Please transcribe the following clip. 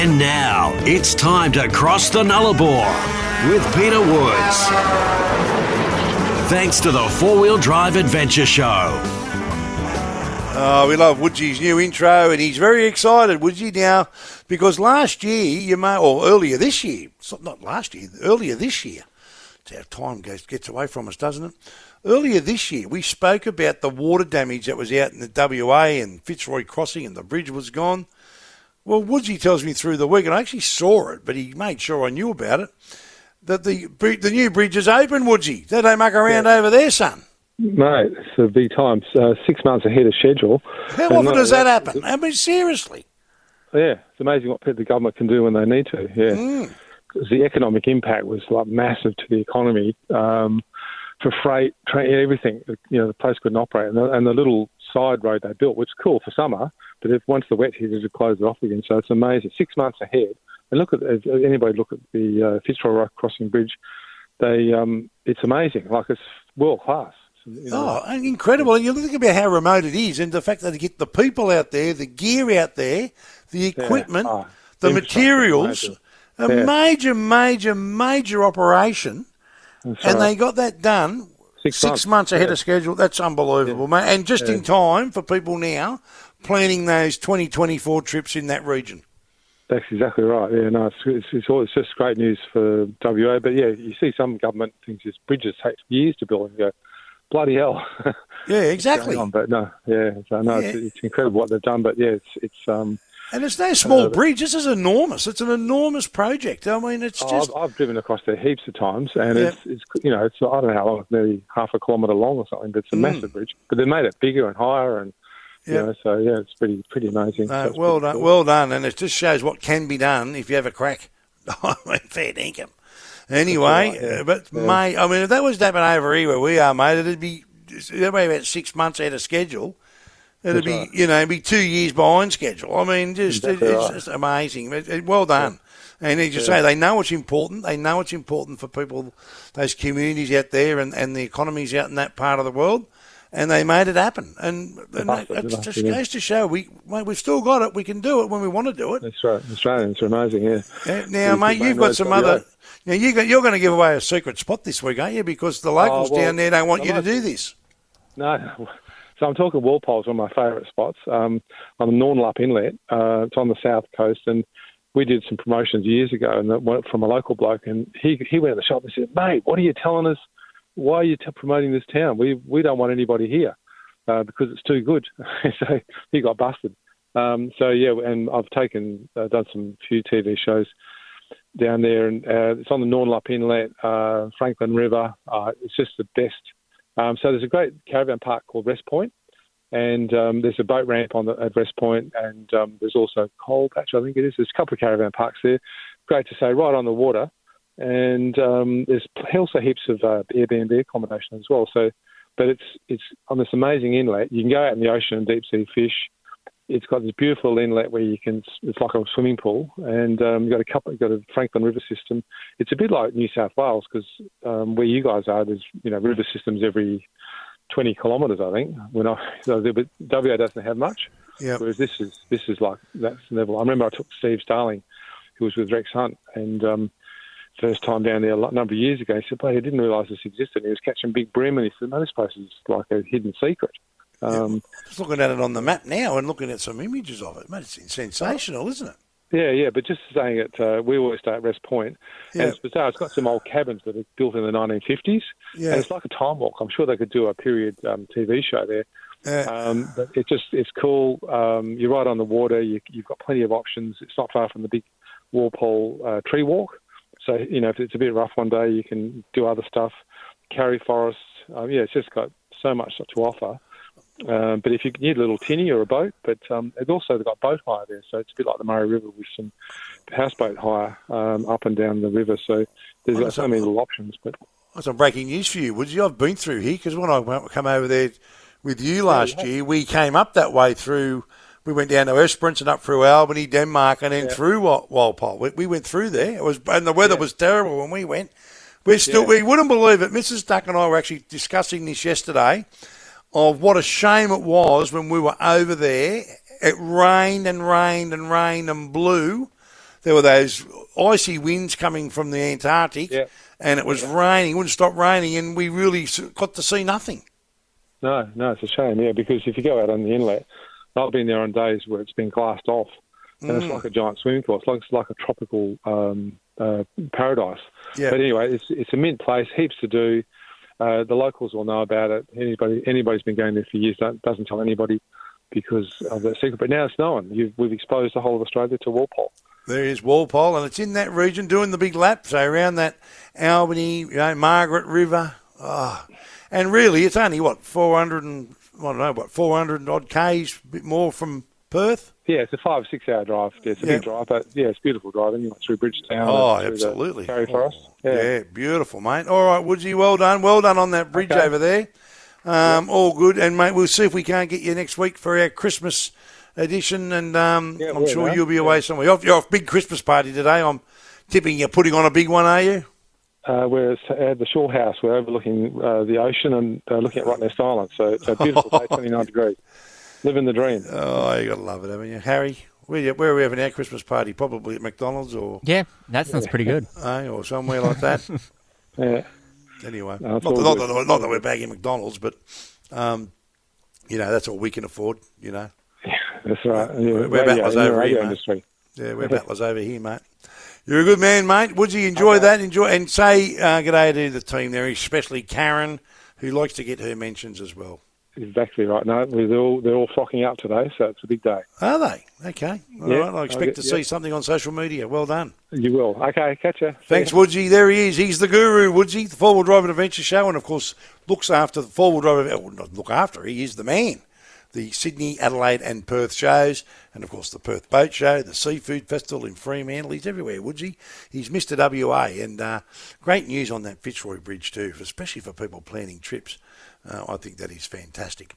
And now it's time to cross the Nullarbor with Peter Woods. Thanks to the Four Wheel Drive Adventure Show. Oh, we love Woodsy's new intro, and he's very excited, Woodsy, now, because last year, you may, or earlier this year, not- last year, earlier this year, how time goes, gets away from us, doesn't it? Earlier this year, we spoke about the water damage that was out in the WA and Fitzroy Crossing, and the bridge was gone. Well, Woodsy tells me through the week, and I actually saw it, but he made sure I knew about it, that the the new bridge is open, Woodsy. Don't muck around over there, son? Mate, it's a big time. Uh, six months ahead of schedule. How often does that happen? I mean, seriously. Yeah, it's amazing what the government can do when they need to. Yeah, Mm. the economic impact was like massive to the economy um, for freight, train, everything. You know, the place couldn't operate, and the, and the little side road they built, which is cool for summer, but if once the wet hit, it closed it off again. So it's amazing. Six months ahead. And look at if anybody look at the uh, Fitzroy Rock Crossing Bridge. They, um, it's amazing. Like it's world class. You know, Oh, incredible. And you think about how remote it is and the fact that they get the people out there, the gear out there, the equipment, Oh, the materials. major. A Yeah. major, major, major operation. And they got that done Six six, months. months, ahead Yeah. of schedule. That's unbelievable, mate. And just in time for people now planning those 2024 trips in that region. That's exactly right. Yeah, no, it's, it's, it's, all, it's just great news for WA. But yeah, you see some government things, as bridges take years to build, and go, bloody hell. Yeah, exactly. On, but no, yeah, so no, Yeah. It's, it's incredible what they've done. But yeah, it's it's um. And it's no small Uh, bridge. This is enormous. It's an enormous project. I mean, it's just. I've, I've driven across there heaps of times, and Yeah. it's it's you know it's I don't know how long, it's nearly half a kilometre long or something, but it's a Mm. massive bridge. But they made it bigger and higher, and you Yeah. know, so yeah, it's pretty pretty amazing. No, So well done, cool. well done, and it just shows what can be done if you have a crack. I mean, fair dinkum. Anyway, right, yeah. uh, but Yeah. mate, I mean, if that was happening over here where we are, mate, it'd be it'd be about six months out of schedule. It'd That's be, right. you know, it'd be two years behind schedule. I mean, just it's right. just amazing. It- it- uh, well done. And as you say, they know it's important. They know it's important for people, those communities out there, and, and the economies out in that part of the world. And they made it happen. And, and it just have, yeah. goes to show we mate, we've still got it. We can do it when we want to do it. That's right, Australians are amazing. Yeah. Yeah, now, mate, you've got some other. Now you got, you're going to give away a secret spot this week, aren't you? Because the locals Oh, well, down there don't want you to do this. No. So I'm talking Walpole's one of my favourite spots um, on the Nornalup Inlet. Uh, it's on the south coast, and we did some promotions years ago, and that went from a local bloke, and he he went in the shop and said, "Mate, what are you telling us? Why are you t- promoting this town? We we don't want anybody here uh, because it's too good." so he got busted. Um, so yeah, and I've taken uh, done some few TV shows down there, and uh, it's on the Nornalup Inlet, uh, Frankland River. Uh, it's just the best. Um, so there's a great caravan park called Rest Point, and um, there's a boat ramp on the, at Rest Point, and um, there's also Coal Patch, I think it is. There's a couple of caravan parks there. Great to say, right on the water, and um, there's also heaps of uh, Airbnb accommodation as well. So, but it's it's on this amazing inlet. You can go out in the ocean and deep sea fish. It's got this beautiful inlet where you can. It's like a swimming pool, and um, you've got a couple. You've got a Frankland River system. It's a bit like New South Wales because um, where you guys are, there's you know river systems every 20 kilometres, I think. When I, so, but WA doesn't have much. Yeah. Whereas this is this is like that's the level. I remember I took Steve Starling, who was with Rex Hunt, and um, first time down there a number of years ago. He said, "But I didn't realise this existed." He was catching big bream, and he said, "No, this place is like a hidden secret." Um, Just looking at it on the map now and looking at some images of it, mate, it's sensational, isn't it? Yeah, yeah, but just saying it, uh, we always stay at Rest Point, Yeah. and it's bizarre. It's got some old cabins that are built in the 1950s, Yeah. and it's like a time walk. I'm sure they could do a period um, TV show there. Yeah. Um, but it's just it's cool. Um, you're right on the water. You, you've got plenty of options. It's not far from the big Walpole uh, tree walk. So you know if it's a bit rough one day, you can do other stuff. Karri Forest. Um, yeah, it's just got so much to offer. Um, but if you need a little tinny or a boat, but um, it's also they've got boat hire there, so it's a bit like the Murray River with some houseboat hire um, up and down the river. So there's Oh, got so many little options. But Got some breaking news for you, Woodsy. I've been through here because when I went- come over there with you last year, we came up that way through. We went down to Esperance and up through Albany, Denmark, and then Yeah. through Walpole. We, we went through there. It was, and the weather was terrible when we went. We're still. Yeah. We wouldn't believe it. Mrs. Duck and I were actually discussing this yesterday. Of what a shame it was when we were over there. It rained and rained and rained and blew there were those icy winds coming from the Antarctic, Yeah. and it was raining, It wouldn't stop raining, and we really got to see nothing. No, no, it's a shame. Yeah, because if you go out on the inlet, I've been there on days where it's been glassed off, and Mm. it's like a giant swimming pool. It's like it's like a tropical um, uh, paradise. Yeah. But anyway, it's it's a mint place, heaps to do. Uh, the locals will know about it. Anybody anybody's been going there for years doesn't tell anybody because of that secret. But now it's known. You've, we've exposed the whole of Australia to Walpole. There is Walpole, and it's in that region doing the big lap, so around that Albany, you know, Margaret River. Oh. And really, it's only, what, 400 and, I don't know, what, 400 odd Ks, a bit more from Perth? Yeah, it's a five six hour drive. Yeah, it's a Yeah. big drive, but yeah, it's beautiful driving. You went through Bridgetown. Oh, and through the absolutely. Fairy Forest. Yeah. Yeah. beautiful, mate. All right, Woodsy, well done. Well done on that bridge Okay. over there. Um, All good. And, mate, we'll see if we can't get you next week for our Christmas edition. And um, I'm sure mate. you'll be away somewhere. You're off, you're off big Christmas party today. I'm tipping you're putting on a big one, are you? Uh, we're at the shore house. We're overlooking uh, the ocean and uh, looking at Rottnest Island. So it's a beautiful day, 29 degrees. Living the dream. Oh, you got to love it, haven't you? Harry, where, you, where are we having our Christmas party? Probably at McDonald's or, Yeah, that sounds pretty good. eh, or somewhere like that. Yeah. anyway, No, not, that, not, that, not that we're bagging McDonald's, but, um, you know, that's all we can afford, you know. That's right. Yeah, We're radio, battlers in the over here, radio mate. industry. Yeah, we're battlers over here, mate. You're a good man, mate. Woodsy, enjoy that. Enjoy and say uh, good day to the team there, especially Karen, who likes to get her mentions as well. Exactly right. No, they're all they're all flocking out today, so it's a big day. Are they? Okay. All Yeah, right. I expect get- to see yeah. something on social media. Well done. You will. Okay, catch you. Thanks, Woodsy. There he is. He's the guru, Woodsy, the four wheel drive and adventure show, and of course looks after the four wheel drive. Well, not look after. He is the man. The Sydney, Adelaide, and Perth shows, and of course the Perth Boat Show, the Seafood Festival in Fremantle. He's everywhere, Woodsy. He's Mr. WA, and uh, great news on that Fitzroy Bridge too, especially for people planning trips. Uh, I think that is fantastic.